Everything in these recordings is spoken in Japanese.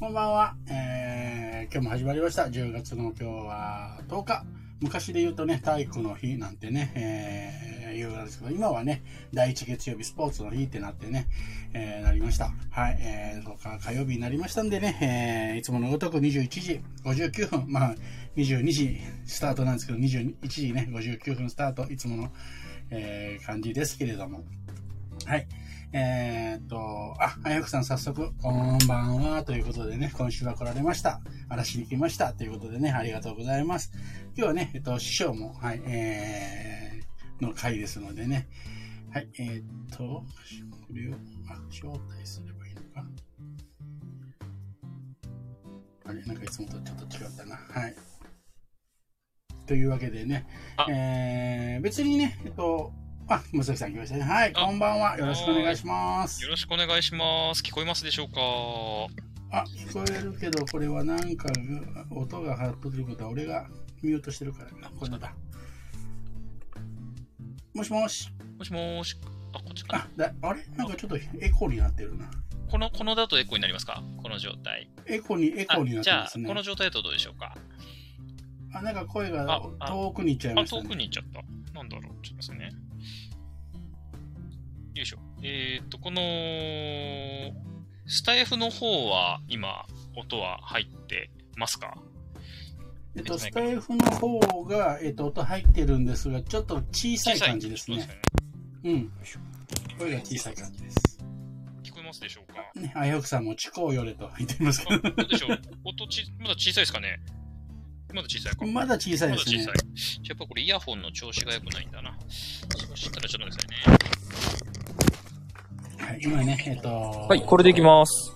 こんばんは。えー、今日も始まりました。10月の今日は10日。昔で言うとね、体育の日なんてね、えー、言うんですけど、今はね、第1月曜日スポーツの日ってなってね、えー、なりました。はい、えー、そか火曜日になりましたんでね、えー、いつものごとく21時59分、まあ、22時スタートなんですけど、21時ね、59分スタート、いつもの、えー、感じですけれども。はい。えー、っと、あ、あやくさん早速、こんばんは、ということでね、今週は来られました。嵐に来ました、ということでね、ありがとうございます。今日はね、えっと、師匠も、はい、えー、の回ですのでね、はい、えー、っと、これを、あ、招待すればいいのか。あれ、なんかいつもとちょっと違ったな。はい。というわけでね、えー、別にね、えっと、あ、むさん来ましたね。はい、こんばんは。よろしくお願いします。よろしくお願いします。聞こえますでしょうか？あ、聞こえるけど、これはなんか音が入ってることは俺がミュートしてるからな。これだ。もしもし。もしもし。あ、こっちかあ、だあれ？なんかちょっとエコーになってるな。この、このだとエコーになりますか？この状態。エコに、エコになってますね。じゃあ、この状態だとどうでしょうか？あ、なんか声が遠くに行っちゃいました、ね、あ、遠くに行っちゃった。なんだろう？ちょっとですね。よいしょ。えっ、ー、と、この、スタイフの方は今、音は入ってますか？えっと、スタイフの方が、えっと、音入ってるんですが、ちょっと小さい感じですね。すねうん。声が小さい感じです。聞こえますでしょうか？ね、あやくさんも地高よれと言ってますけど。どうでしょう？音ち、まだ小さいですかね？まだ小さいか？まだ小さいですね。まだ小さい。やっぱこれイヤホンの調子が良くないんだな。そしたらちょっと待ってくださいね。はい、今ね、えっと。はい、これでいきます。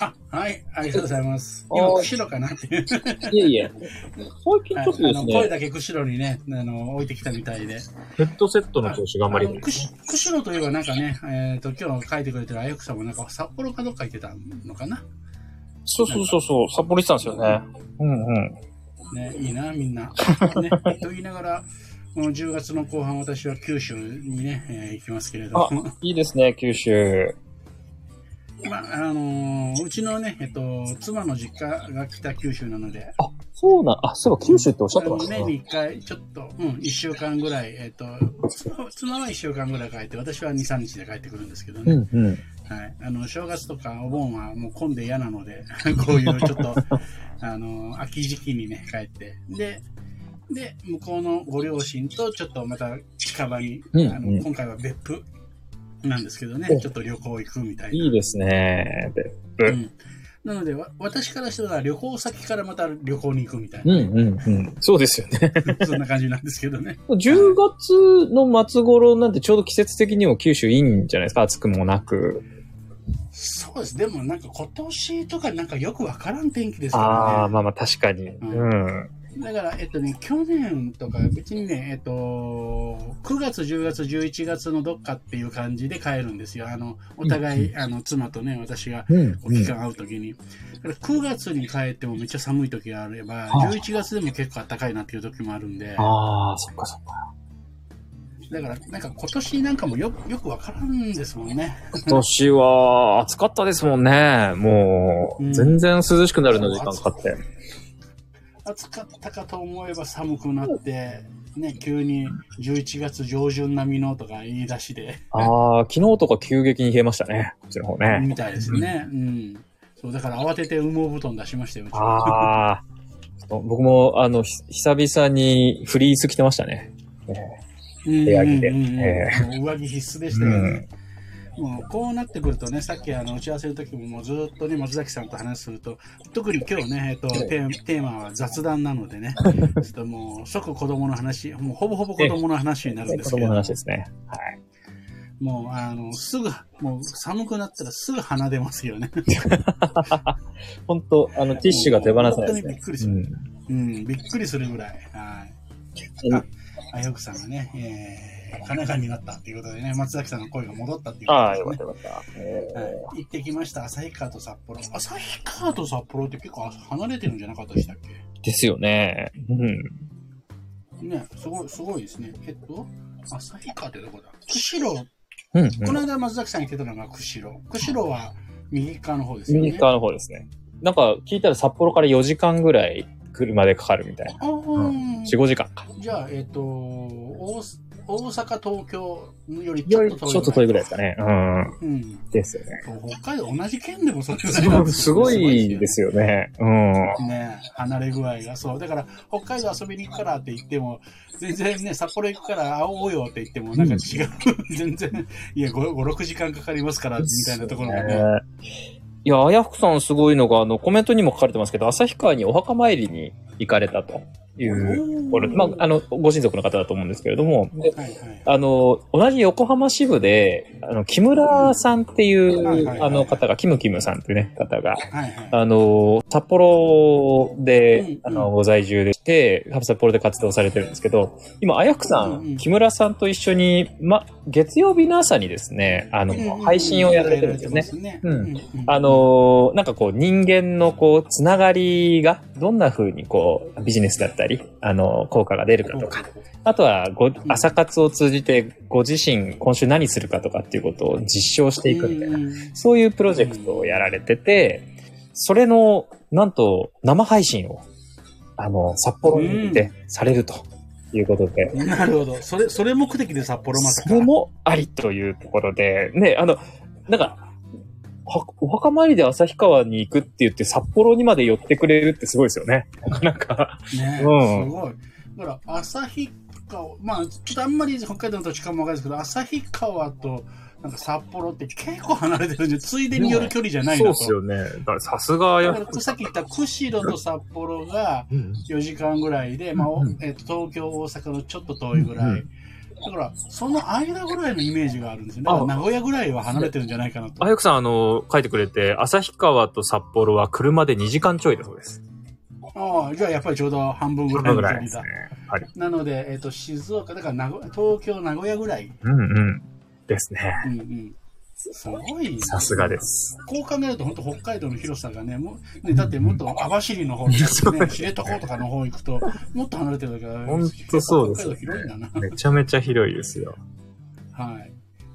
あ、はい、ありがとうございます。今、釧路かなっていう。いえいえ。最近ちょっとですね。声だけ釧路にね、あの、置いてきたみたいで。ヘッドセットの調子頑張ります。釧路といえばなんかね、えっ、ー、と、今日書いてくれてるあやくさんもなんか札幌かどっか行ってたのかな？そうそうそうそう、札幌行ってたんですよね。うんうん。ね、いいな、みんな。ね、と言いながら、この10月の後半、私は九州にね、えー、行きますけれども。あ、いいですね、九州。まあ、あのー、うちのね、えっと、妻の実家が北九州なので。あ、そうな、あ、そういえば九州っておっしゃってましたね。年に1回、ちょっと、うん、1週間ぐらい、えっと、妻は1週間ぐらい帰って、私は2、3日で帰ってくるんですけどね。うんうん。はい。あの、正月とかお盆はもう混んで嫌なので、こういうちょっと、あの、秋時期にね、帰って。で、で、向こうのご両親とちょっとまた近場に、うんうん、あの今回は別府なんですけどね、ちょっと旅行行くみたいな。いいですね、別府。うん、なので、私からしたら旅行先からまた旅行に行くみたいな。うんうんうん。そうですよね。そんな感じなんですけどね。10月の末頃なんてちょうど季節的にも九州いいんじゃないですか暑くもなく。そうです。でもなんか今年とかなんかよくわからん天気ですからね。ああ、まあまあ確かに。うん、うんだから、えっとね、去年とか別にね、えっと、9月、10月、11月のどっかっていう感じで帰るんですよ。あの、お互い、あの、妻とね、私が、お期間会うときに。だから9月に帰ってもめっちゃ寒い時があれば、11月でも結構暖かいなっていう時もあるんで。ああ、そっかそっか。だから、なんか今年なんかもよよくわからんですもんね。今年は暑かったですもんね。もう、全然涼しくなるの時間かかって。暑かったかと思えば寒くなって、ね、急に11月上旬並みのとか言い出しで。ああ、昨日とか急激に冷えましたね。こっちの方ね。みたいですね。うん。そう、だから慌てて羽毛布団出しましたよ、ああ。僕も、あの、久々にフリース着てましたね。部屋着で。上着必須でしたよね。うんもうこうなってくるとね、さっきあの打ち合わせの時ももうずっとね、松崎さんと話すると、特に今日ね、えっと、テーマは雑談なのでね、ちょっともう即子供の話、もうほぼほぼ子供の話になるんですけど。子供の話ですね。はい。もう、あの、すぐ、もう寒くなったらすぐ鼻出ますよね。本当あの、ティッシュが手放せないです、ね、本当にびっくりする。うん、うん、びっくりするぐらい。はい。あ、あよくさんがね、えー神奈川になったっていうことでね、松崎さんの声が戻ったっていうことで、ね。ああ、よかったよかった。えー、はい。行ってきました。旭川と札幌。旭川と札幌って結構離れてるんじゃなかったでしたっけ？ですよね。うん。ね、すごい、すごいですね。えっと、旭川ってどこだ？釧路。うん、うん、この間松崎さん言ってたのが釧路。釧路は右側の方ですよね。右側の方ですね。なんか聞いたら札幌から4時間ぐらい車でかかるみたいな。あー4、5時間か。じゃあ、えっ、と、大大阪、東京よりちょっと遠い。ちょっと遠いぐらいですかね。うん。うん。ですよね。北海道同じ県でもそれぐすすごいですよね。うん。ね離れ具合がそう。だから、北海道遊びに行くからって言っても、全然ね、札幌行くから会おうよって言っても、なんか違う。全然、いや、5、5 6時間かかりますから、みたいなところがね。いや、あやふくさんすごいのが、あの、コメントにも書かれてますけど、旭川にお墓参りに行かれたという、これ、まあ、あの、ご親族の方だと思うんですけれども、ではいはい。あの、同じ横浜支部で、あの、木村さんっていはいはいはう、いあの方が、キムキムさんっていうね、方が、はいはい。あの、札幌うんで、あの、ご在住でして、札幌で活動されてるんですけど、今、あやふくさうん木村さんと一緒に、ま、月曜日の朝にですね、あの、配信をやられてるんですよね。ね。うんあのーなんかこう人間のこう、つながりがどんな風にこう、ビジネスだったり、あのー効果が出るかとか、あとはご、朝活を通じてご自身今週何するかとかっていうことを実証していくみたいな、うん。そういうプロジェクトをやられてて、それの、なんと生配信を、あの、札幌に行ってされるということで、なるほど。それ、それ目的で札幌まさか。それもありというところで、ね、あの、なんか、はお墓参りで旭川に行くって言って札幌にまで寄ってくれるってすごいですよね。なんか、ね、うんすごい。だから、旭川、まあ、ちょっとあんまり北海道の土地かもわかんないですけど、旭川と、なんか札幌って結構離れてるんで、ついでに寄る距離じゃないなと。ね。だからさすがだからさっき言った釧路と札幌がうん4時間ぐらいで、まあえっと東京、大阪のちょっと遠いぐらい。うんだから、その間ぐらいのイメージがあるんですよね。名古屋ぐらいは離れてるんじゃないかなと。あやくさん、あの、書いてくれて、旭川と札幌は車で2時間ちょいだそうです。ああ、じゃあやっぱりちょうど半分ぐらいの距離だね。。はい。なので、えっ、と、静岡、だから名古東京、名古屋ぐらい。うんうん。ですね。うんうん。すごい。さすがです。こう考えると、本当北海道の広さがね、もうねだってもっと網走の方とか、ね、知床とかの方行くと、もっと離れてるから、ほんとそうです北海道広いんだな。めちゃめちゃ広いですよ。はい。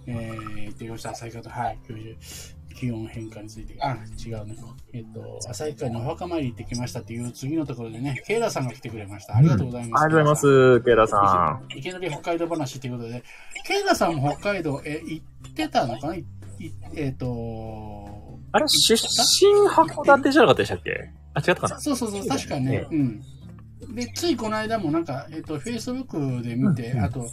えー、ってました、旭川と、はい、気温変化について、あ、違うね。えっ、と、旭川にお墓参り行ってきましたっていう次のところでね、ケイラさんが来てくれました。ありがとうございます。ありがとうございます、ケイラさん。いきなり北海道話ということで、ケイラさんも北海道、え、行ってたのかな？えっ、と、あれ、出身函館じゃなかったでしたっけ？あ、違ったかな？そうそうそう、確かね、うん。で、ついこの間もなんか、えっ、と、Facebook で見て、うんうん。あと、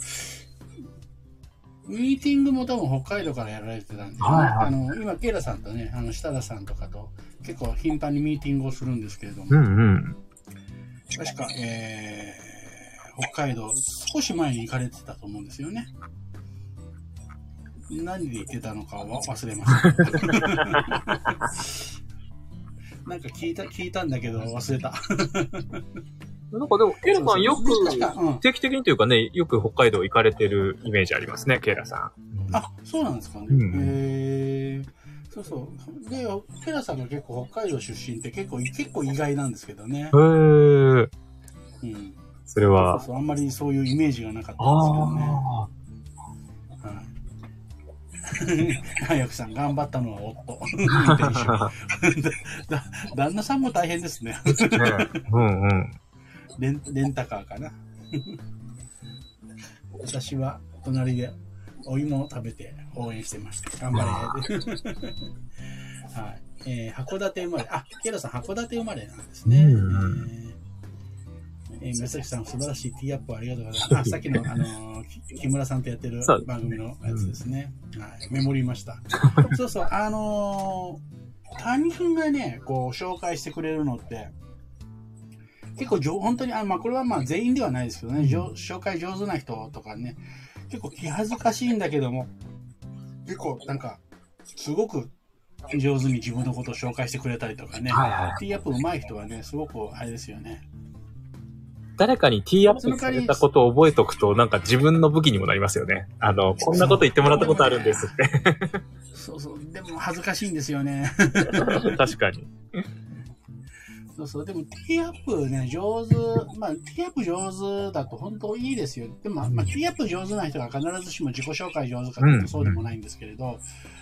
ミーティングも多分北海道からやられてたんで、はいはい。あの、今、ケイラさんとね、あの、設楽さんとかと結構頻繁にミーティングをするんですけれども、うんうん。確か、えー、北海道、少し前に行かれてたと思うんですよね。何で行ってたのかは忘れました。なんか聞いた、聞いたんだけど忘れた。なんかでも、ケイラさんよく、定期的にというかね、よく北海道行かれてるイメージありますね、ケイラさん。あ、そうなんですかね。うんへーそうそう。で、ペラさんが結構北海道出身って結構、結構意外なんですけどね。へー。うん。それはそう、そうあんまりそういうイメージがなかったんですけどね。早くさん、頑張ったのは夫。旦那さんも大変ですね。ねうんうん。レンレンタカーかな。私は隣でお芋を食べて応援してました。頑張れ。はい。えー函館生まれ。あ、ケイラさん函館生まれなんですね。うんえー、宮崎さん、素晴らしいティーアップ ありがとうございます。あ、さっきの、あのーき木村さんとやってる番組のやつですね。はい。メモりました。そうそう、あのー、谷君がね、こう、紹介してくれるのって、結構じょ、本当に、あまあ、これはまあ全員ではないですけどね、紹介上手な人とかね、結構気恥ずかしいんだけども、結構なんか、すごく上手に自分のことを紹介してくれたりとかね、はいはい。ティーアップ上手い人はね、すごくあれですよね。誰かにティーアップされたことを覚えとくと、なんか自分の武器にもなりますよね。あの、こんなこと言ってもらったことあるんですって。そうそう、でも恥ずかしいんですよね。確かに。そうそう。でも、ティーアップね、上手、まあ、ティーアップ上手だと本当いいですよ。でも、まあ、ティーアップ上手な人が必ずしも自己紹介上手かというとそうでもないんですけれど、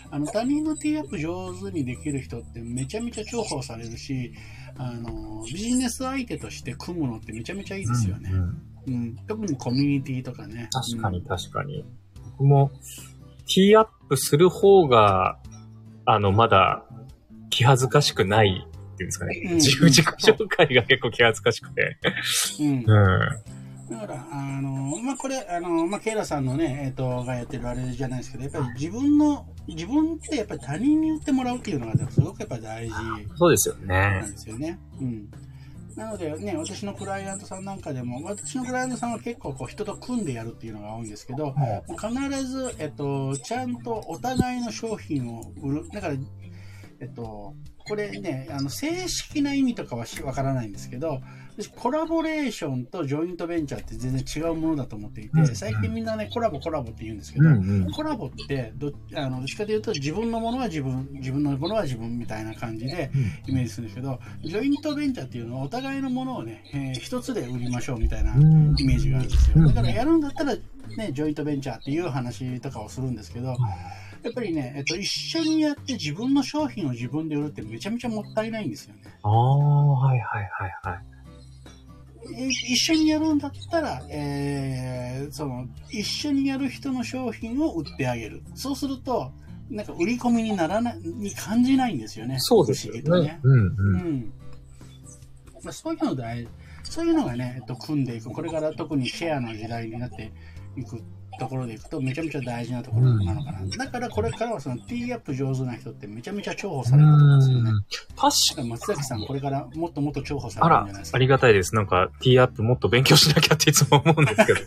あの、他人のティーアップ上手にできる人ってめちゃめちゃ重宝されるし、あの、ビジネス相手として組むのってめちゃめちゃいいですよね。うんうんうん。特にコミュニティとかね。確かに確かに。僕も、ティーアップする方が、あの、まだ気恥ずかしくないっていうんですかね。うん自己紹介が結構気恥ずかしくて。うん。うんうん。だから、あの、まあ、これ、あの、まあ、ケイラさんのね、えっ、と、がやってるあれじゃないですけど、やっぱり自分の、自分ってやっぱり他人に言ってもらうっていうのが、すごくやっぱり大事そうですよなねん。ですよね。うん。なのでね、私のクライアントさんなんかでも、私のクライアントさんは結構こう人と組んでやるっていうのが多いんですけど、必ず、えっと、ちゃんとお互いの商品を売る。だから、えっと、これね、あの、正式な意味とかはしわからないんですけど、私コラボレーションとジョイントベンチャーって全然違うものだと思っていうんて、最近みんなね、コラボコラボって言うんですけど、うんうん。コラボってど、あの、どっちかというと自分のものは自分、自分のものは自分みたいな感じでイメージするんですけど、ジョイントベンチャーっていうのはお互いのものをね、えー一つで売りましょうみたいなうんイメージがあるんですよ。うんだからやるんだったら、ね、ジョイントベンチャーっていう話とかをするんですけど、やっぱりね、えっと、一緒にやって自分の商品を自分で売るってめちゃめちゃもったいないんですよね。ああ、はいはいはいはい。え一緒にやるんだったら、えーその、一緒にやる人の商品を売ってあげる。そうすると、なんか売り込みにならない、に感じないんですよね。そうですよ不思議とね。うんううん。ん。まあ、そういうの大そういうのがね、えっと、組んでいく。これから特にシェアの時代になっていくところでいくと、めちゃめちゃ大事なところなのかな。だからこれからはそのティーアップ上手な人ってめちゃめちゃ重宝されると思うんですよね。確か松崎さん、これからもっともっと重宝されるんじゃないです、か。ありがたいです。なんか、ティーアップもっと勉強しなきゃっていつも思うんですけど。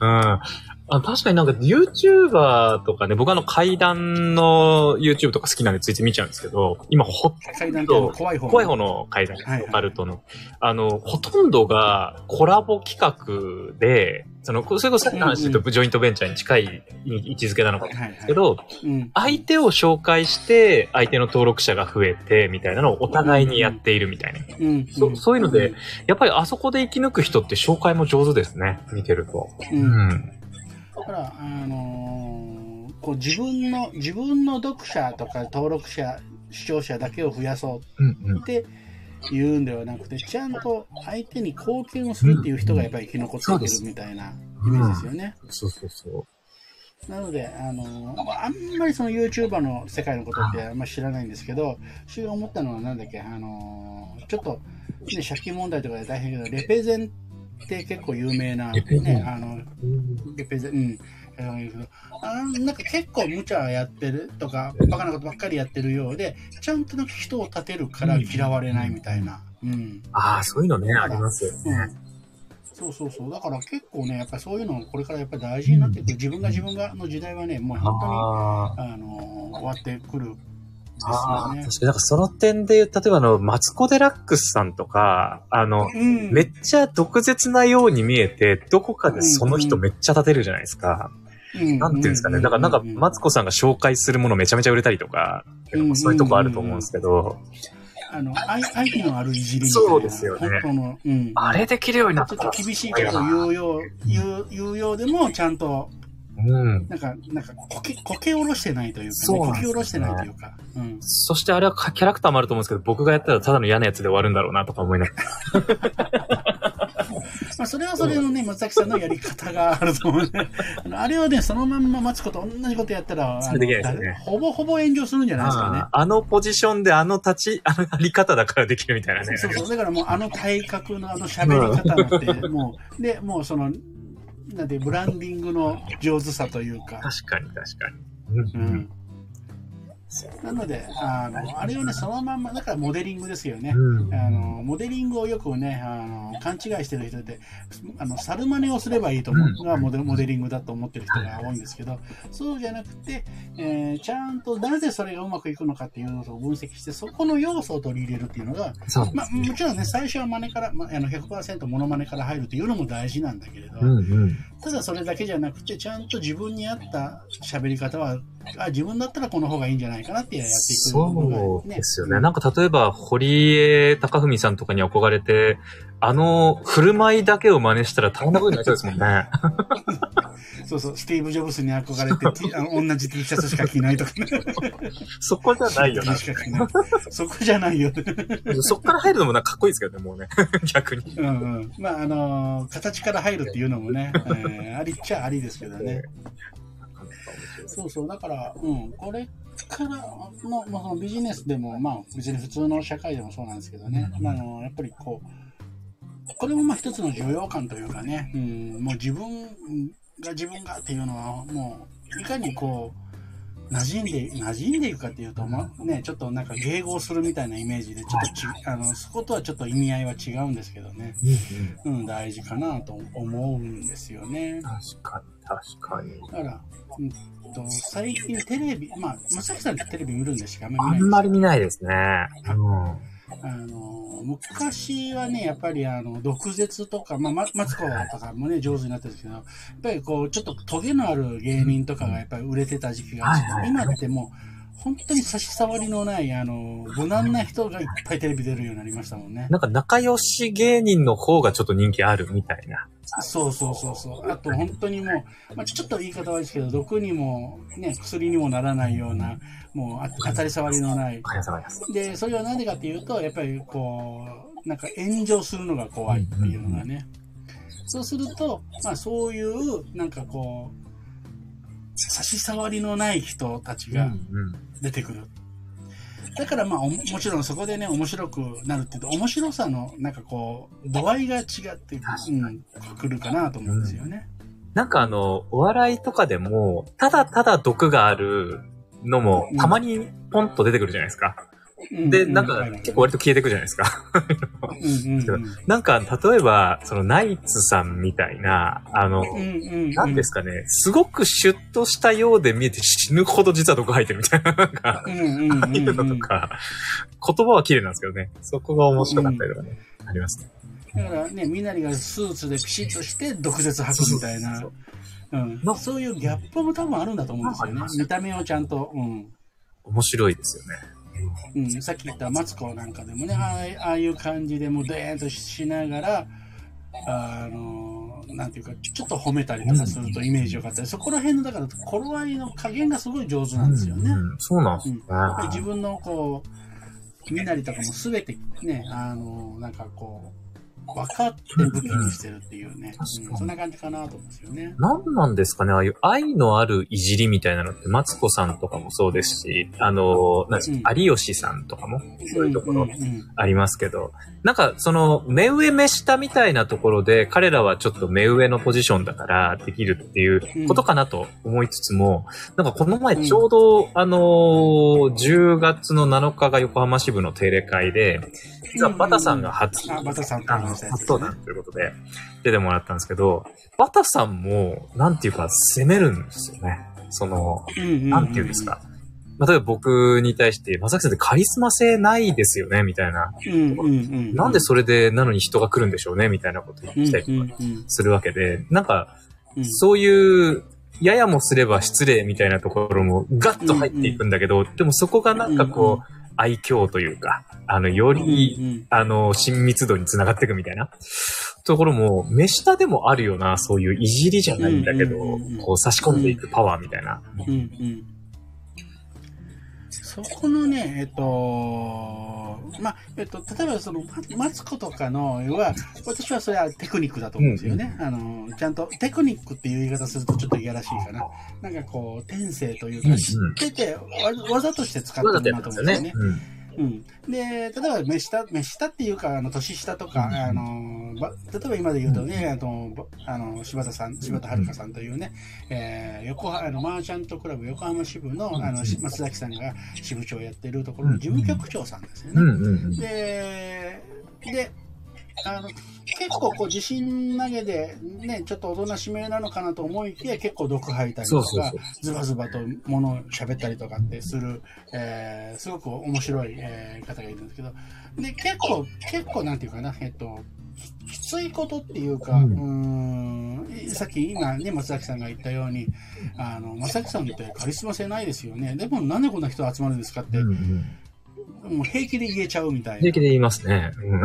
うん。あ確かになんか YouTuber とかね、僕あの階段の YouTube とか好きなんでついつい見ちゃうんですけど、今ほ階段ってあの怖い方怖い方の階段、オカルトの。あの、ほとんどがコラボ企画で、その、それこそさっきの話で言うとジョイントベンチャーに近い位置づけなのかもしれないですけど、うん。相手を紹介して、相手の登録者が増えて、みたいなのをお互いにやっているみたいな。うん。そそういうので、やっぱりあそこで生き抜く人って紹介も上手ですね。見てると。う。うんん。だから、あのーこう自分の、自分の読者とか登録者、視聴者だけを増やそううんうん。って言うんではなくて、ちゃんと相手に貢献をするっていう人がやっぱり生き残っていけるみたいなイメージですよね。そうそうそなので、あのあんまりその YouTuber の世界のことってあんまり知らないんですけど、私が思ったのはなんだっけ、あのちょっと、ね、借金問題とかで大変だけど、レペゼンって結構有名な、ね、あの、う。うんレペゼン、うん。あなんか結構無茶やってるとか、バカなことばっかりやってるようで、ちゃんと人を立てるから嫌われないみたいな。うん。ああ、そういうのね、ありますようんね。。そうそうそう。だから結構ね、やっぱりそういうのこれからやっぱり大事になってくる。自分が自分がの時代はね、もう本当に、あの終わってくるああ、確。かになんかその点で例えばあの、マツコ・デラックスさんとか、あの、うん。めっちゃ毒舌なように見えて、どこかでその人めっちゃ立てるじゃないですか。うんなんていうんですかね。だからなんか、マツコさんが紹介するものめちゃめちゃ売れたりとか、そういうとこあると思うんですけど、あの、愛愛のあるいじりみたいな。そうですよねうん。あれできるようになっちょたっと厳しいことを言うよう、言う、言うようでも、ちゃんと、うん。なんか、なんか、こけ、こけおろしてないというか、ね、こけおろしてないというか、うん。そしてあれはキャラクターもあると思うんですけど、僕がやったらただの嫌なやつで終わるんだろうなとか思いながら。まあ、それはそれのね、松崎さんのやり方があると思うね。あれはね、そのまんまマツコと同じことやったら、ね誰ほぼほぼ炎上するんじゃないですかね。ああのポジションであの立ち、あのあり方だからできるみたいなね。そうそう。だからもうあの体格のあの喋り方になって、もう、で、もうその、なんて、ブランディングの上手さというか、確かに確かに。うんうん。なので、あの、あれをね、そのまんま、だからモデリングですよね。うんあの、モデリングをよくね、あの、勘違いしてる人って、あの、猿真似をすればいいと思うのがモデモデリングだと思ってる人が多いんですけど、そうじゃなくて、えーちゃんとなぜそれがうまくいくのかっていうのを分析して、そこの要素を取り入れるっていうのが、そうまあ、もちろんね、最初は真似から、まあ、あの100%モノマネから入るというのも大事なんだけれど、うんうん。ただそれだけじゃなくて、ちゃんと自分に合った喋り方はあ自分だったらこの方がいいんじゃないかなってやっていくのそうがですよね。なんか例えば、堀江貴文さんとかに憧れて、あの、振る舞いだけを真似したら大変なことになりそうですもんね。そうそう、スティーブ・ジョブスに憧れてあの、同じ T シャツしか着ないとかね。そこじゃないよな。そこじゃないよ。そっから入るのもなんかかっこいいですけどね、もうね。逆に。うんうん。まあ、あのー形から入るっていうのもね、えーありっちゃありですけどね。そうそう、だから、うん、これからの、まあ、そのビジネスでも、まあ、別に普通の社会でもそうなんですけどね、まあ、あのやっぱりこう、これもまあ一つの需要感というかね、うん、もう自分が自分がっていうのは、もう、いかにこう、馴染んで、馴染んでいくかっていうと、まあね、ちょっとなんか迎合するみたいなイメージで、ちょっとち、あの、そことはちょっと意味合いは違うんですけどね、うん、大事かなと思うんですよね。確かに、確かに。だから、うんと、最近テレビ、まあ、まさきさんってテレビ見るんですしかあんあまり見ないんまり見ないですね。うん。あの、昔はね、やっぱりあの、毒舌とか、まあ、まマツコとかもね、上手になってるんですけど、やっぱりこう、ちょっとトゲのある芸人とかがやっぱり売れてた時期があって、はいはい今ってもう、本当に差し障りのない、あの、無難な人がいっぱいテレビ出るようになりましたもんね。なんか仲良し芸人の方がちょっと人気あるみたいな。そうそうそうそう。あと本当にもう、まあ、ちょっと言い方悪いですけど、毒にも、ね、薬にもならないような、もうあ当たり障りのない。で、それは何でかっていうと、やっぱりこう、なんか炎上するのが怖いっていうのがね。そうすると、まあそういう、なんかこう、差し障りのない人たちがうんうん。出てくる。だからまあおももちろんそこでね、面白くなるっていうと、面白さの、なんかこう、度合いが違って、うん、くるかなと思うんですよね。なんかあの、お笑いとかでも、ただただ毒があるのもうん、たまにポンと出てくるじゃないですか。うん。で、なんかう結構割と消えてくじゃないですか。なんか、例えば、そのナイツさんみたいな、あの、うんうんなんですかね、すごくシュッとしたようで見えて死ぬほど実は毒入ってるみたいな、なんか、ああいうのとか、言葉は綺麗なんですけどね、そこが面白かったりとかね、ありますね。だからね、みなりがスーツでピシッとして毒舌吐くみたいな。そう、いうギャップも多分あるんだと思うんですよね。見た目をちゃんと、うん。面白いですよね。うん、さっき言ったマツコなんかでもね、ああいう感じでもうデーンとしながら、あの、なんていうか、ちょっと褒めたりとかするとイメージよかったり、そこら辺の、だから、頃合いの加減がすごい上手なんですよね。うんそうなんですよね。やっぱり自分のこう、身なりとかもすべてね、あの、なんかこう、分かって武器にしてるっていうね、うんそんな感じかなと思うんですよね。何なんですかねああいう愛のあるいじりみたいなのって、マツコさんとかもそうですし、あの、有吉さんとかも、そういうところんんうん。ありますけど、なんかその、目上目下みたいなところで、彼らはちょっと目上のポジションだからできるっていうことかなと思いつつも、なんかこの前ちょうど、あのー、10月の7日が横浜支部の定例会で、実はバタさんが初、あ、バタさんとあの、話したやつ初登壇ということで、出てもらったんですけど、バタさんも、なんていうか、攻めるんですよね。その、なんていうんですか。例えば僕に対して、まさきさんってカリスマ性ないですよね、みたいな。なんでそれで、なのに人が来るんでしょうね、みたいなこと言ったりうんとかするわけで、なんか、うん。そういう、ややもすれば失礼みたいなところもガッと入っていくんだけど、でもそこがなんかこう、愛嬌というか、あの、より、うんうん。あの、親密度につながっていくみたいな。ところも、目下でもあるよな、そういういじりじゃないんだけど、こう差し込んでいくパワーみたいな。うんうんそこのね、えっと、まあ、えっと、例えばその、ママツコとかのは、私はそれはテクニックだと思うんですよね。あの、ちゃんと、テクニックっていう言い方するとちょっといやらしいかな。なんかこう、天性というか、うんうん知ってて、わ技として使ってるなと思うんですよね。ますよね。うんうん。で、例えば、目下、目下っていうか、あの、年下とか、うん。あの、ば例えば今で言うとね、あの、ばあの、柴田さん、柴田遥さんというね、えー、横浜、あの、マーチャントクラブ横浜支部の、あの、し松崎さんが支部長をやってるところの事務局長さんですよね。で、で、あの結構こう自信投げで、ね、ちょっとおとなしめなのかなと思いきや結構毒吐いたりとかズバズバと物を喋ったりとかってする、えーすごく面白い、えー方がいるんですけど、で、結構、結構なんていうかな、えっと、ききついことっていうか、ううんーん、さっき今ね、松崎さんが言ったように、あの、松崎さんってカリスマ性ないですよね。でもなんでこんな人集まるんですかって、うんうんもう平気で言えちゃうみたいな。平気で言いますね。うん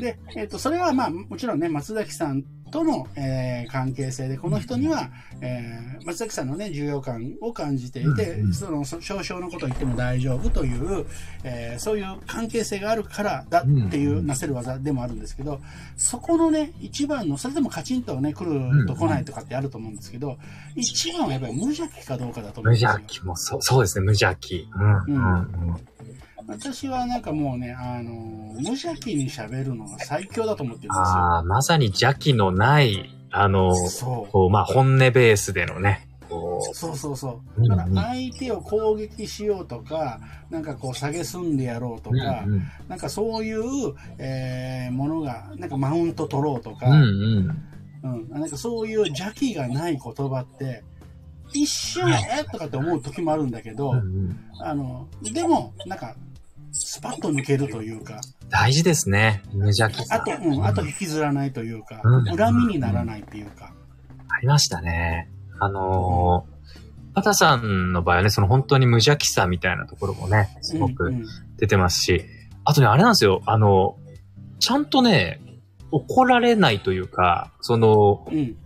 で、えっ、と、それはまあ、もちろんね、松崎さんとの、えー関係性で、この人には、えー松崎さんのね、重要感を感じていて、うんうんその、そ少々のことを言っても大丈夫という、えーそういう関係性があるからだっていうなせる技でもあるんですけど、そこのね、一番の、それでもカチンとね、来ると来ないとかってあると思うんですけど、一番はやっぱり無邪気かどうかだと思うん無ですよ。邪気もそう、そうですね、無邪気。うん。うん。うん私はなんかもうね、あの無邪気に喋るのが最強だと思ってるんですよ。ああ、まさに邪気のない、あの、そう。こう、まあ、本音ベースでのね、こそうそうそうう。んだから相手を攻撃しようとか、なんかこう下げすんでやろうとう、か、うんなんかそういう、えーものが、なんかマウント取ろうとか、うん。うんなんかそういう邪気がない言葉って、一瞬、えとかって思う時もあるんだけど、うんうんあの、でも、なんか、スパッと抜けるというか、大事ですね、無邪気さ。あと、うん、あと引きずらないというか、うん。恨みにならないっていうか、ありましたね。あのー、パタさんの場合はね、その本当に無邪気さみたいなところもね、すごくうんうん。出てますし、あとね、あれなんですよ、あの、ちゃんとね、怒られないというか、その、うん、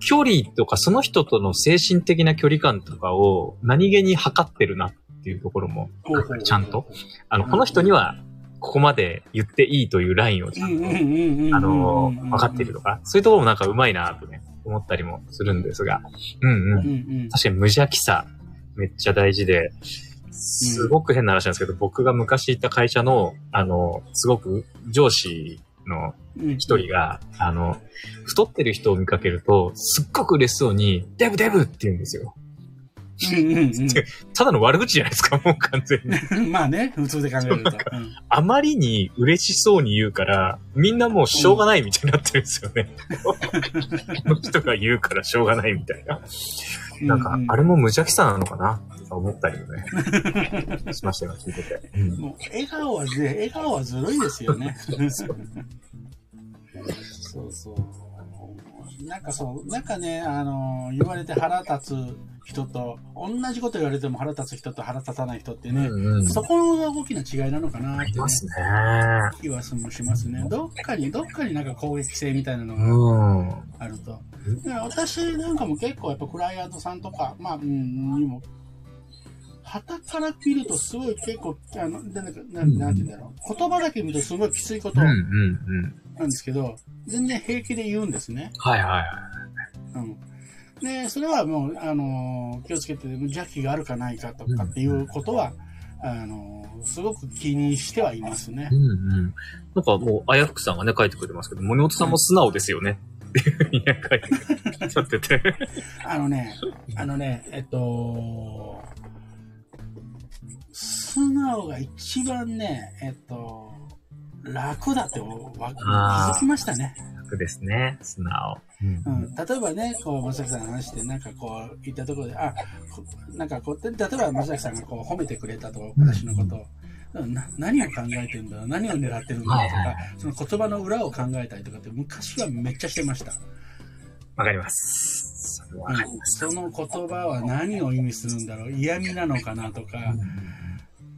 距離とかその人との精神的な距離感とかを何気に測ってるなっていうところも、ちゃんと。あの、この人にはここまで言っていいというラインをちゃんと、あの、分かっているとか、そういうところもなんかうまいなとね、思ったりもするんですが、うんうん。うんうん確かに無邪気さ、めっちゃ大事で、すごく変な話なんですけど、僕が昔いた会社の、あの、すごく上司のうん一人が、あの、太ってる人を見かけると、すっごく嬉しそうに、デブデブって言うんですよ。うんうん ただの悪口じゃないですか、もう完全に。うんまあね、普通で考えると。うんあまりに嬉しそうに言うから、みんなもうしょうがないみたいになってるんですよね。この人が言うからしょうがないみたいな。なんか、あれも無邪気さなのかな？とか思ったりもね、しましたよ、聞いてて。うんもう笑顔はず、笑顔はずるいですよね。そうそう。なんかそう、なんかね、あの言われて腹立つ人と、同じこと言われても腹立つ人と腹立たない人ってね、うんうん。そこが大きな違いなのかなって、ね、ますね。気はしますね。どっかに、どっかになんか攻撃性みたいなのがうん。あると。で私なんかも結構やっぱクライアントさんとか、まあ、うん、にも、旗から見るとすごい結構、あの、でなんかなんて言うんだろう。言葉だけ見るとすごいきついことうんうなんうん。ですけど、全然平気で言うんですね。はいはいはい。うん。で、それはもう、あの、気をつけて、邪気があるかないかとかっていうことは、あの、すごく気にしてはいますねう。んうん。なんかもう、あやふくさんがね、書いてくれてますけど、森本さんも素直ですよね。っていうふうにね、書いてくださってて。あのね、あのね、えっと、素直が一番ね、えっと、楽だってわ気づきましたね。楽ですね、素直。うんうん、例えばね、こう、まさきさんの話で、なんかこう、言ったところで、あ、こなんかこう、で例えばまさきさんがこう、褒めてくれたと、私のことを。な何を考えてるんだろう？何を狙ってるんだろう？とか、はいはいその言葉の裏を考えたりとかって昔はめっちゃしてました。わかります。それはうんわかります。その言葉は何を意味するんだろう？嫌味なのかなとか、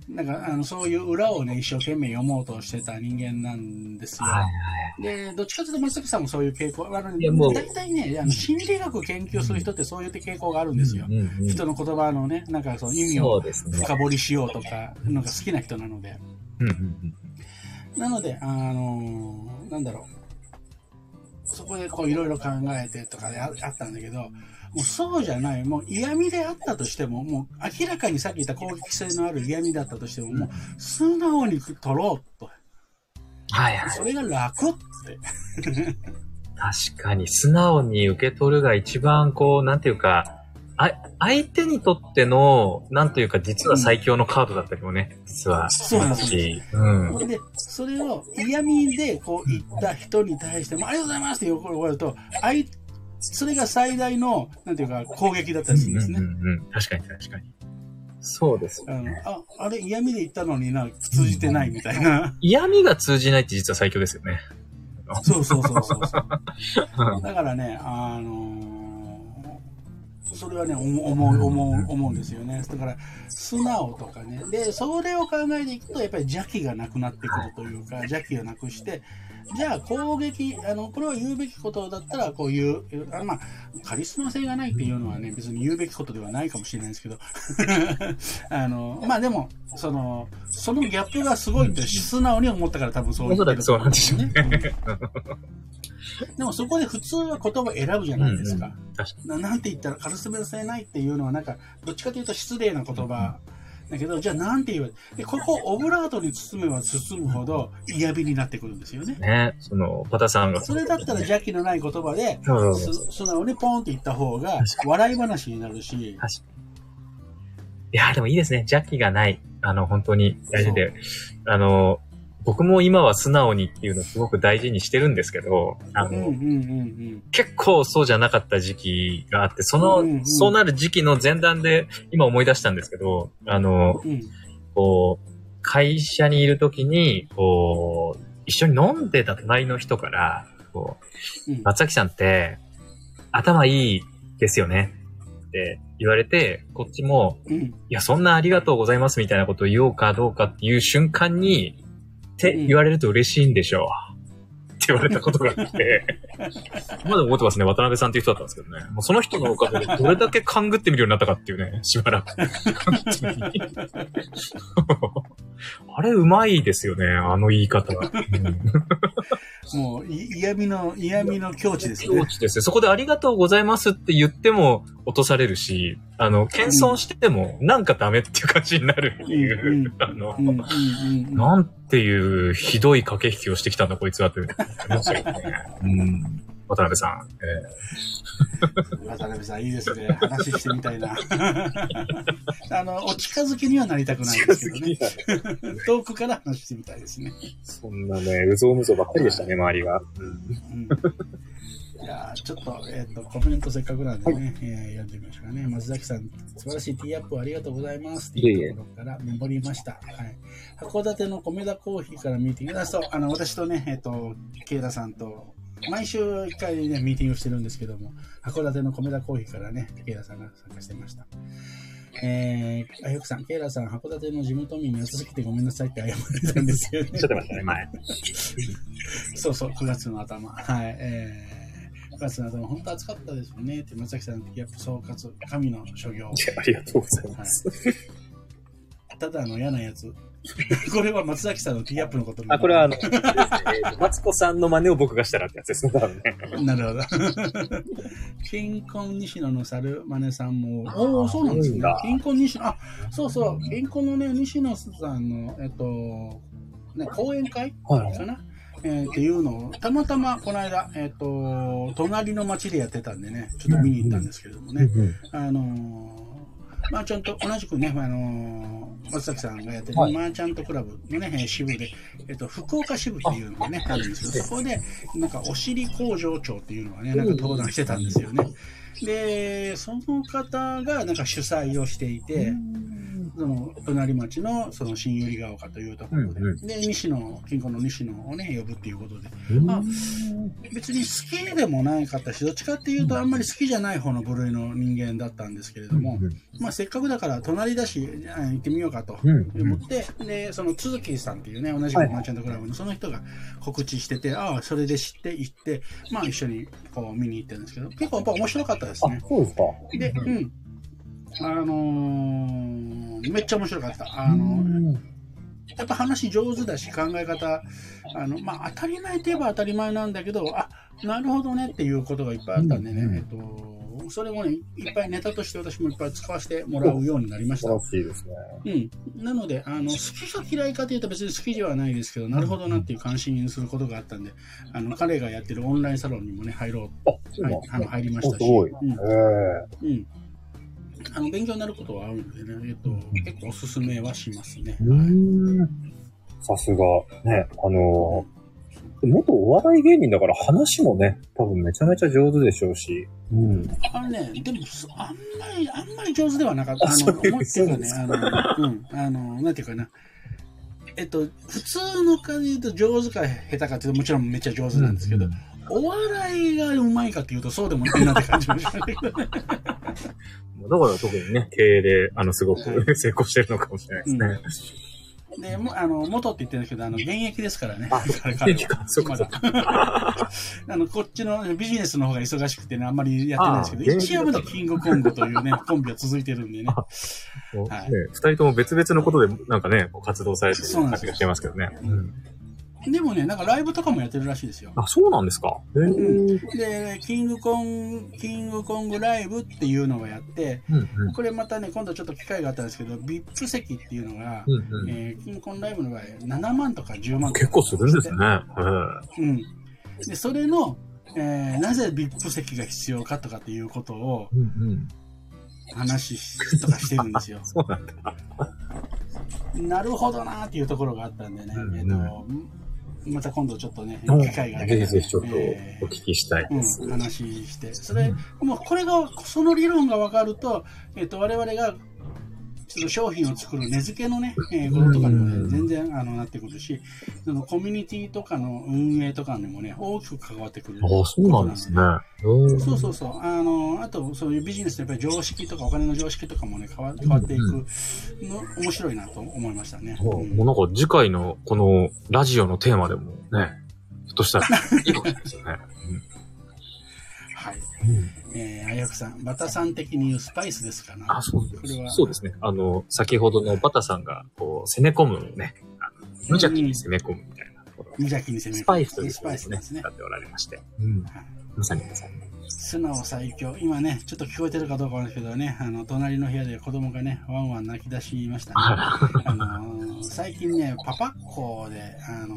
なんかあのそういう裏をね、一生懸命読もうとしてた人間なんですよ。はいはい。で、どっちかというと松崎さんもそういう傾向、あの大体ね、あの心理学研究する人ってそういう傾向があるんですよ。うんうんうん人の言葉のね、なんかその意味そを。深掘りしようとか、のが好きな人なので。うんうんうんなので、あのーなんだろう。そこでこういろいろ考えてとかでああったんだけど、もうそうじゃない、もう嫌味であったとしても、もう明らかにさっき言った攻撃性のある嫌味だったとしても、もう素直に取ろうと。はいはい。それが楽って。確かに、素直に受け取るが一番こう、なんていうか、あ、相手にとっての、なんというか、実は最強のカードだったりもね、実は。そうなんですし、うん。で、それを嫌味でこう言った人に対しても、ありがとうございますって怒るると、あい、それが最大の、なんていうか、攻撃だったりするんですね。うんうんうん。確かに確かに。そうですあのあ、あれ嫌味で言ったのにな、通じてないみたいな。嫌味が通じないって実は最強ですよね。そうそうそうそうそう。だからね、あのーそれはね、思う、思う、思う、思うんですよね。だから、素直とかね。で、それを考えていくと、やっぱり邪気がなくなってくるというか、邪気をなくして、じゃあ攻撃、あの、これは言うべきことだったら、こういう、あまあ、カリスマ性がないっていうのはね、別に言うべきことではないかもしれないですけど、あの、まあでも、その、そのギャップがすごいって素直に思ったから多分そう言ってると思んですよね。でもそこで普通は言葉選ぶじゃないですか。確かななんて言ったらカリスマ性ないっていうのはなんか、どっちかというと失礼な言葉。だけど、じゃあなんて言うで、ここをオブラートに包めば包むほど嫌味になってくるんですよねに。。ね、その、パタさんが。それだったら邪気のない言葉で、素直にポンって言った方が確、笑い話になるし。いや、でもいいですね。邪気がない。あの、本当に大事で。あの、僕も今は素直にっていうのをすごく大事にしてるんですけど、あの、うんうんうん結構そうじゃなかった時期があって、その、うんうんそうなる時期の前段で今思い出したんですけど、あの。こう、会社にいる時に、こう、一緒に飲んでた隣の人から、こう、うん松崎さんって、頭いいですよねって言われて、こっちも、うん。いや、そんなありがとうございますみたいなことを言おうかどうかっていう瞬間に、って言われると嬉しいんでしょう。って言われたことがあって、まだ覚えてますね。渡辺さんっていう人だったんですけどね。もうその人のおかげでどれだけ勘ぐってみるようになったかっていうね、しばらく。あれ、うまいですよね、あの言い方。うんもう、い嫌味の、嫌味の境地ですね境。地ですよ。そこでありがとうございますって言っても落とされるし、あの、謙遜してもなんかダメっていう感じになるっていう、うんうんあの、うんうんうんうん。なんていうひどい駆け引きをしてきたんだこいつはって思いましたけどね。うん。渡辺さん。え渡辺さん、いいですね。話してみたいな。あの、お近づきにはなりたくないですけどね。遠くから話してみたいですね。そんなね、うぞうむぞばっかりでしたね、周りが。うんいやーちょっと、えっ、と、コメントせっかくなんでね、えー読んでみましょうかね。松崎さん、素晴らしいティーアップをありがとうございます。っていうところからメモりました。はい。函館の米田コーヒーからミーティング。あそう、あの、私とね、えっ、と、ケイラさんと、毎週一回ね、ミーティングしてるんですけども、函館の米田コーヒーからね、ケイラさんが参加してました。えー、あゆくさん、ケイラさん、函館の地元民に優しくてごめんなさいって謝られたんですよね。おっしゃってね、前。そうそう、9月の頭。はい。えー、9月の頭、本当暑かったですよね。って、松崎さん、やっぱ総括、神の所業。ありがとうございます。ただの嫌なやつ。これは松崎さんのティーアップのことあ、これはあの、マツコさんの真似を僕がしたらってやつですね、多分ね。なるほど。金婚西野の猿真似さんも、おお、そうなんですね。金婚西野、あ、そうそう、金婚のね、西野さんの、えっと、ね、講演会はい。えーっていうのを、たまたまこの間、えっ、と、隣の町でやってたんでね、ちょっと見に行ったんですけれどもね、あのーまあちゃんと同じくね、あのー松崎さんがやってる、はい。マーチャントクラブのね、えー支部で、えっ、と、福岡支部っていうのがね、あるんですけど、そこで、なんか、お尻工場長っていうのがね、なんか登壇してたんですよね。で、その方がなんか主催をしていて、その隣町のその新百合ヶ丘というところで、うんうで西野金庫の西野をね呼ぶっていうことで。うん。あ別に好きでもないかったしどっちかっていうとあんまり好きじゃない方の部類の人間だったんですけれども、まあ、せっかくだから隣だしあ行ってみようかとうん思って、でその都築さんっていうね同じくはいマーチャントクラブのその人が告知してて、ああそれで知って行ってまあ一緒にこう見に行ってるんですけど結構やっぱ面白かったですね。そうですか。で、うん。あのーめっちゃ面白かった。あのやっぱ話上手だし、考え方、あの、まあ、当たり前といえば当たり前なんだけど、あ、なるほどねっていうことがいっぱいあったんでね、うんえっと、それもね、いっぱいネタとして私もいっぱい使わせてもらうようになりました。うん。なので、あの、好きか嫌いかというと別に好きではないですけど、なるほどなっていう関心にすることがあったんで、あの、彼がやってるオンラインサロンにもね、入ろう、はないあの入りましたし、おすごい。うんえうん。あの勉強になることはあるのでね、えっと、結構おすすめはしますね。さすが。ね、あのー元お笑い芸人だから話もね、多分めちゃめちゃ上手でしょうし。うん。あのね、でも、そあんまり、あんまり上手ではなかった。ああの、そういっていうかね、そあの、うん、あの、なんていうかな。えっと、普通のかで言うと上手か下手かっていうともちろんめっちゃ上手なんですけど、お笑いがうまいかっていうとそうでもないなって感じもしけどね。だから特にね、経営で、あの、すごく 成功してるのかもしれないですね。で、もあの、元って言ってるんですけど、あの、現役ですからね。あの、こっちのビジネスの方が忙しくてね、あんまりやってないですけど、一応まだキングコングというね、コンビは続いてるんでね。はいね二人とも別々のことで、なんかね、活動されてる感じがしてますけどね。うんでもね、なんかライブとかもやってるらしいですよ。あ、そうなんですか？へうんーで、キングコン、キングコングライブっていうのをやって、うんうん。これまたね、今度ちょっと機会があったんですけど、VIP 席っていうのが、うんうんえーキングコンライブの場合、7万とか10万とか結構するんですね。へうん。で、それの、えーなぜ VIP 席が必要かとかっていうことをーうんうん。話しとかしてるんですよ。そうなんだ。なるほどなーっていうところがあったんでね、うんうんえっと、また今度ちょっとね、うん。機会があったらぜひぜひちょっとえー。お聞きしたいです。うん、話して、それ、もうこれが、その理論が分かると、えっ、と、我々が、ちょっと商品を作る根付けのね、えーこととかにもうんね、全然、あの、なってくるし、そのコミュニティとかの運営とかにもね、大きく関わってくる。ああ、そうなんですね。うんそうそうそう。あの、あと、そういうビジネスのやっぱり常識とかお金の常識とかもね、変わ変わっていくの、面白いなと思いましたね。もううんもうなんか次回のこのラジオのテーマでもね、ひょっとしたらいいかもしれないですよね。はい。うんえー、あやくさん、バタさん的に言うスパイスですかな。あ、そうこれはそうですね。あの、先ほどのバタさんが、こう、攻め込むね、無邪気に攻め込むみたいなところ。無邪気に攻めるスパイスというスパイスね、ですね使。っておられまして。うん。はいまさにまさに。素直最強。今ね、ちょっと聞こえてるかどうかなんですけどね、あの、隣の部屋で子供がね、ワンワン泣き出しましたね。ああのー最近ね、パパっ子で、あの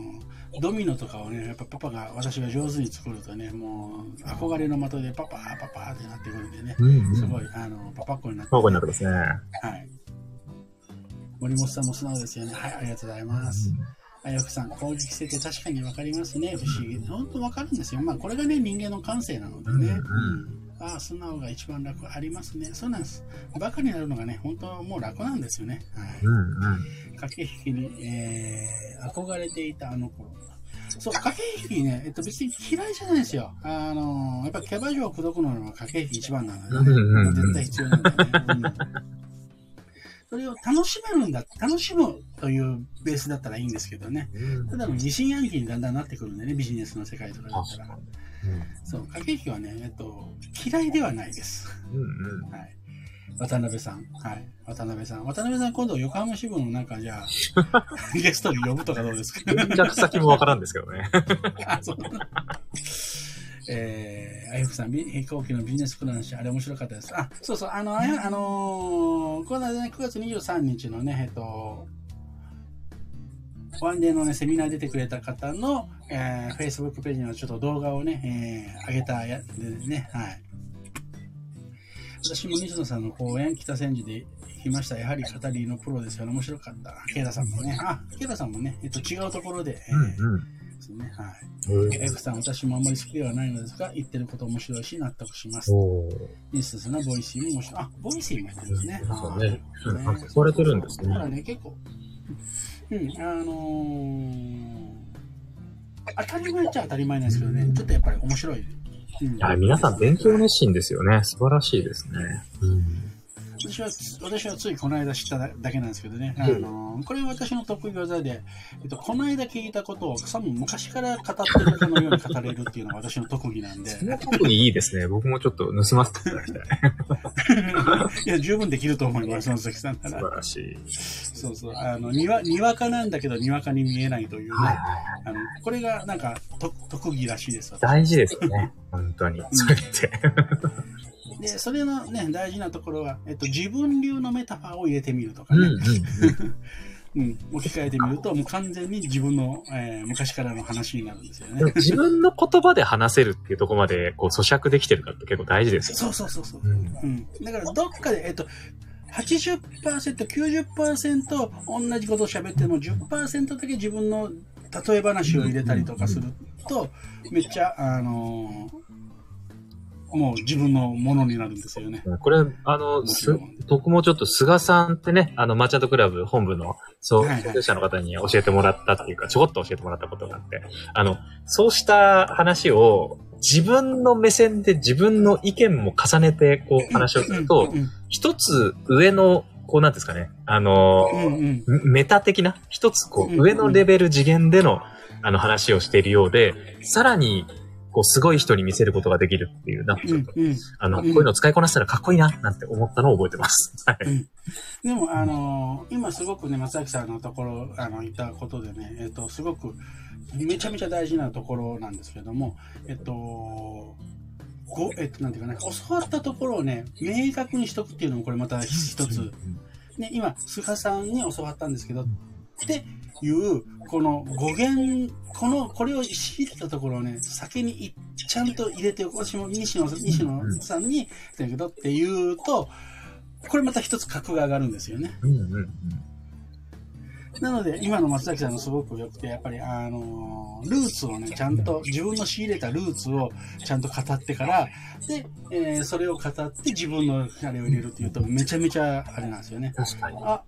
ドミノとかをね、やっぱパパが、私が上手に作るとね、もう、憧れの的でパパ、パパってなってくるんでね、うんうん。すごい、あの、パパっ子になって、パパになってますね。はい。森本さんも素直ですよね。はい、ありがとうございます。あやくさん、攻撃性って確かにわかりますね。不思議。本当わかるんですよ。まあ、これがね、人間の感性なのでね。うんうんああ、素直が一番楽ありますね。そうなんです。バカになるのがね、本当もう楽なんですよね。はい。うんうん。駆け引きに、えー、憧れていたあの頃。そう、駆け引きね、えっと別に嫌いじゃないですよ。あの、やっぱキャバ嬢を口説くのは駆け引き一番なので、ねうんうんうん絶対必要なんだよね。うんそれを楽しめるんだ、楽しむというベースだったらいいんですけどね。うんただの疑心暗鬼にだんだんなってくるんでね、ビジネスの世界とかだあ、ったらそう駆け引きはね、えっと、嫌いではないです。うんうん。はい。渡辺さん。はい。渡辺さん。渡辺さん、今度横浜支部のなんか、じゃあ、ゲストに呼ぶとかどうですか？連絡先もわからんですけどね。あ、そう。えー、あゆふさん、び飛行機のビジネスプランし、あれ面白かったです。あ、そうそう、あの、あやあのーこの間ね、9月23日のね、えっと、ワンデーのね、セミナー出てくれた方の、えー、Facebook ページのちょっと動画をね、えー、上げたやでね、はい。私も西野さんの講演、北千住で行きました。やはり語りのプロですよね。面白かった。ケイタさんもね、あ、ケイタさんもね、えっと、違うところで、えーうんうん。ですね、はい。うん F さん、私もあんまり好きではないのですが、言ってること面白いし、納得します。インスタスの Voicy も面白い。あ、 Voicy もやってるんですね。そうねあーうんなんか使われてるんですねだからね、結構、うん、あのー、当たり前っちゃ当たり前なんですけどね、ちょっとやっぱり面白い。うんいや、皆さん勉強熱心ですよね。素晴らしいですね。うん。私は、私はついこの間知っただけなんですけどね、あのーこれは私の得意技で、えっと、この間聞いたことを、さも昔から語ってるかのように語れるっていうのが私の特技なんで、その特にいいですね。僕もちょっと盗ませていただきたい。いや、十分できると思います、野崎さんな素ら。晴らしい。そうそう。あの、にわ、にわかなんだけど、にわかに見えないというね。はいはい。あの、これが、なんか、と、特技らしいです。私大事ですよね。本当に。それって。で、それのね、大事なところは、えっと、自分流のメタファーを入れてみるとかね。うんうんうん。うん、置き換えてみると、もう完全に自分の、えー昔からの話になるんですよね。自分の言葉で話せるっていうところまで、こう、咀嚼できてるかって結構大事ですよそうそうそうそう。ね。うん。だから、どっかで、えっと、80%、90%同じことを喋っても10%だけ自分の例え話を入れたりとかすると、めっちゃ、あのーもう自分のものになるんですよね。うんこれ、あの、す、僕もちょっと菅さんってね、あの、マーチャントクラブ本部の、創業者の方に教えてもらったっていうか、ちょこっと教えてもらったことがあって、あの、そうした話を、自分の目線で自分の意見も重ねて、こう、話をするとう、ん一つ上の、こう、なんですかね、あの、うんうんメタ的な、一つこう、うん。上のレベル次元での、あの話をしているようで、さらに、こう、すごい人に見せることができるっていう、な。んかうんうん。あの、うん。こういうのを使いこなしたらかっこいいな、なんて思ったのを覚えてます。はい。でも、あのー今すごくね、松崎さんのところ、あの、言ったことでね、えっと、すごく、めちゃめちゃ大事なところなんですけども、えっと、ご、えっと、なんていうかね、教わったところをね、明確にしとくっていうのも、これまた一つ、ね、今、菅さんに教わったんですけど、っていう、この語源、この、これを仕入れたところをね、先にいちゃんと入れておく。私も西野西野さんに、だけどっていうと、これまた一つ格が上がるんですよね。うんうんうん。なので、今の松崎さんのすごく良くて、やっぱり、あのールーツをね、ちゃんと、自分の仕入れたルーツをちゃんと語ってから、で、えーそれを語って自分のあれを入れるっていうと、めちゃめちゃあれなんですよね。確かに。あ、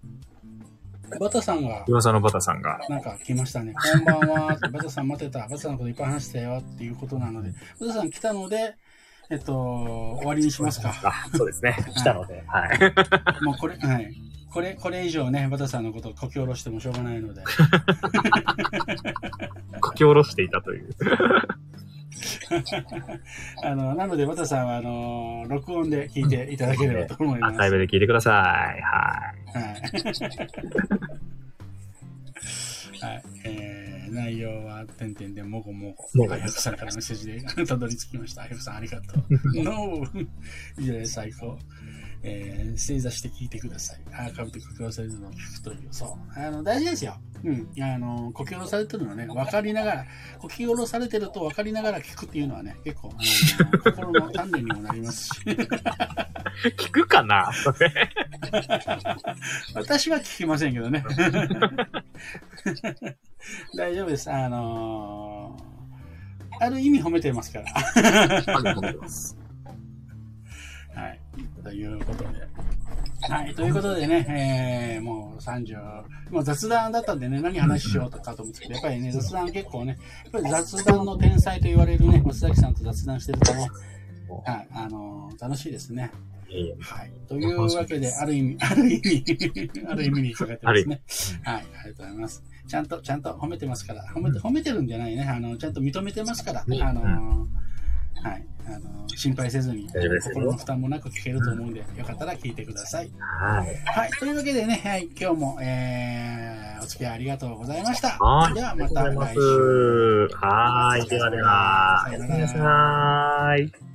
バタさんが、噂のバタさんが。なんか来ましたね。こんばんは。バタさん待ってた。バタさんのこといっぱい話してたよっていうことなので、バタさん来たので、えっと、終わりにしますか。あ、そうですね。来たので、はい。もうこれ、はい。これ、これ以上ね、バタさんのことをこき下ろしてもしょうがないので。こき下ろしていたという。あの、なので、バタさんは、あの、録音で聞いていただければと思います。アーカイブで聞いてください。はい。はい。はい。えー、内容は、てんてんでもごもご。もごあやふさんからメッセージでたどり着きました。あやふさん、ありがとう。ノーいいじゃない、最高。えー、正座して聞いてください。アーカイブで呼吸されるのを聞くという。そう。あの、大事ですよ。うん。あの、呼吸下ろされてるのはね、分かりながら、呼吸下ろされてると分かりながら聞くっていうのはね、結構、あの 心の鍛錬にもなりますし。聞くかなそれ。私は聞きませんけどね。大丈夫です。あのーある意味褒めてますから。はい。ということで。はい。ということでね、えー、もう30、もう雑談だったんでね、何話しようとかと思うんですけど、やっぱりね、雑談結構ね、やっぱり雑談の天才と言われるね、松崎さんと雑談してるとね、はい、あのー楽しいですね。はい。というわけで、ある意味、ある意味、ある意味にかかってますね。はい。ありがとうございます。ちゃんと、ちゃんと褒めてますから、褒めて、褒めてるんじゃないね。あの、ちゃんと認めてますから、うんあの、はい。あの、心配せずに、心の負担もなく聞けると思うんで、よかったら聞いてください。はい。はい。というわけでね、はい。今日も、えー、お付き合いありがとうございました。はい。では、また来週。はい。ではでは。さよならおやすみなさい。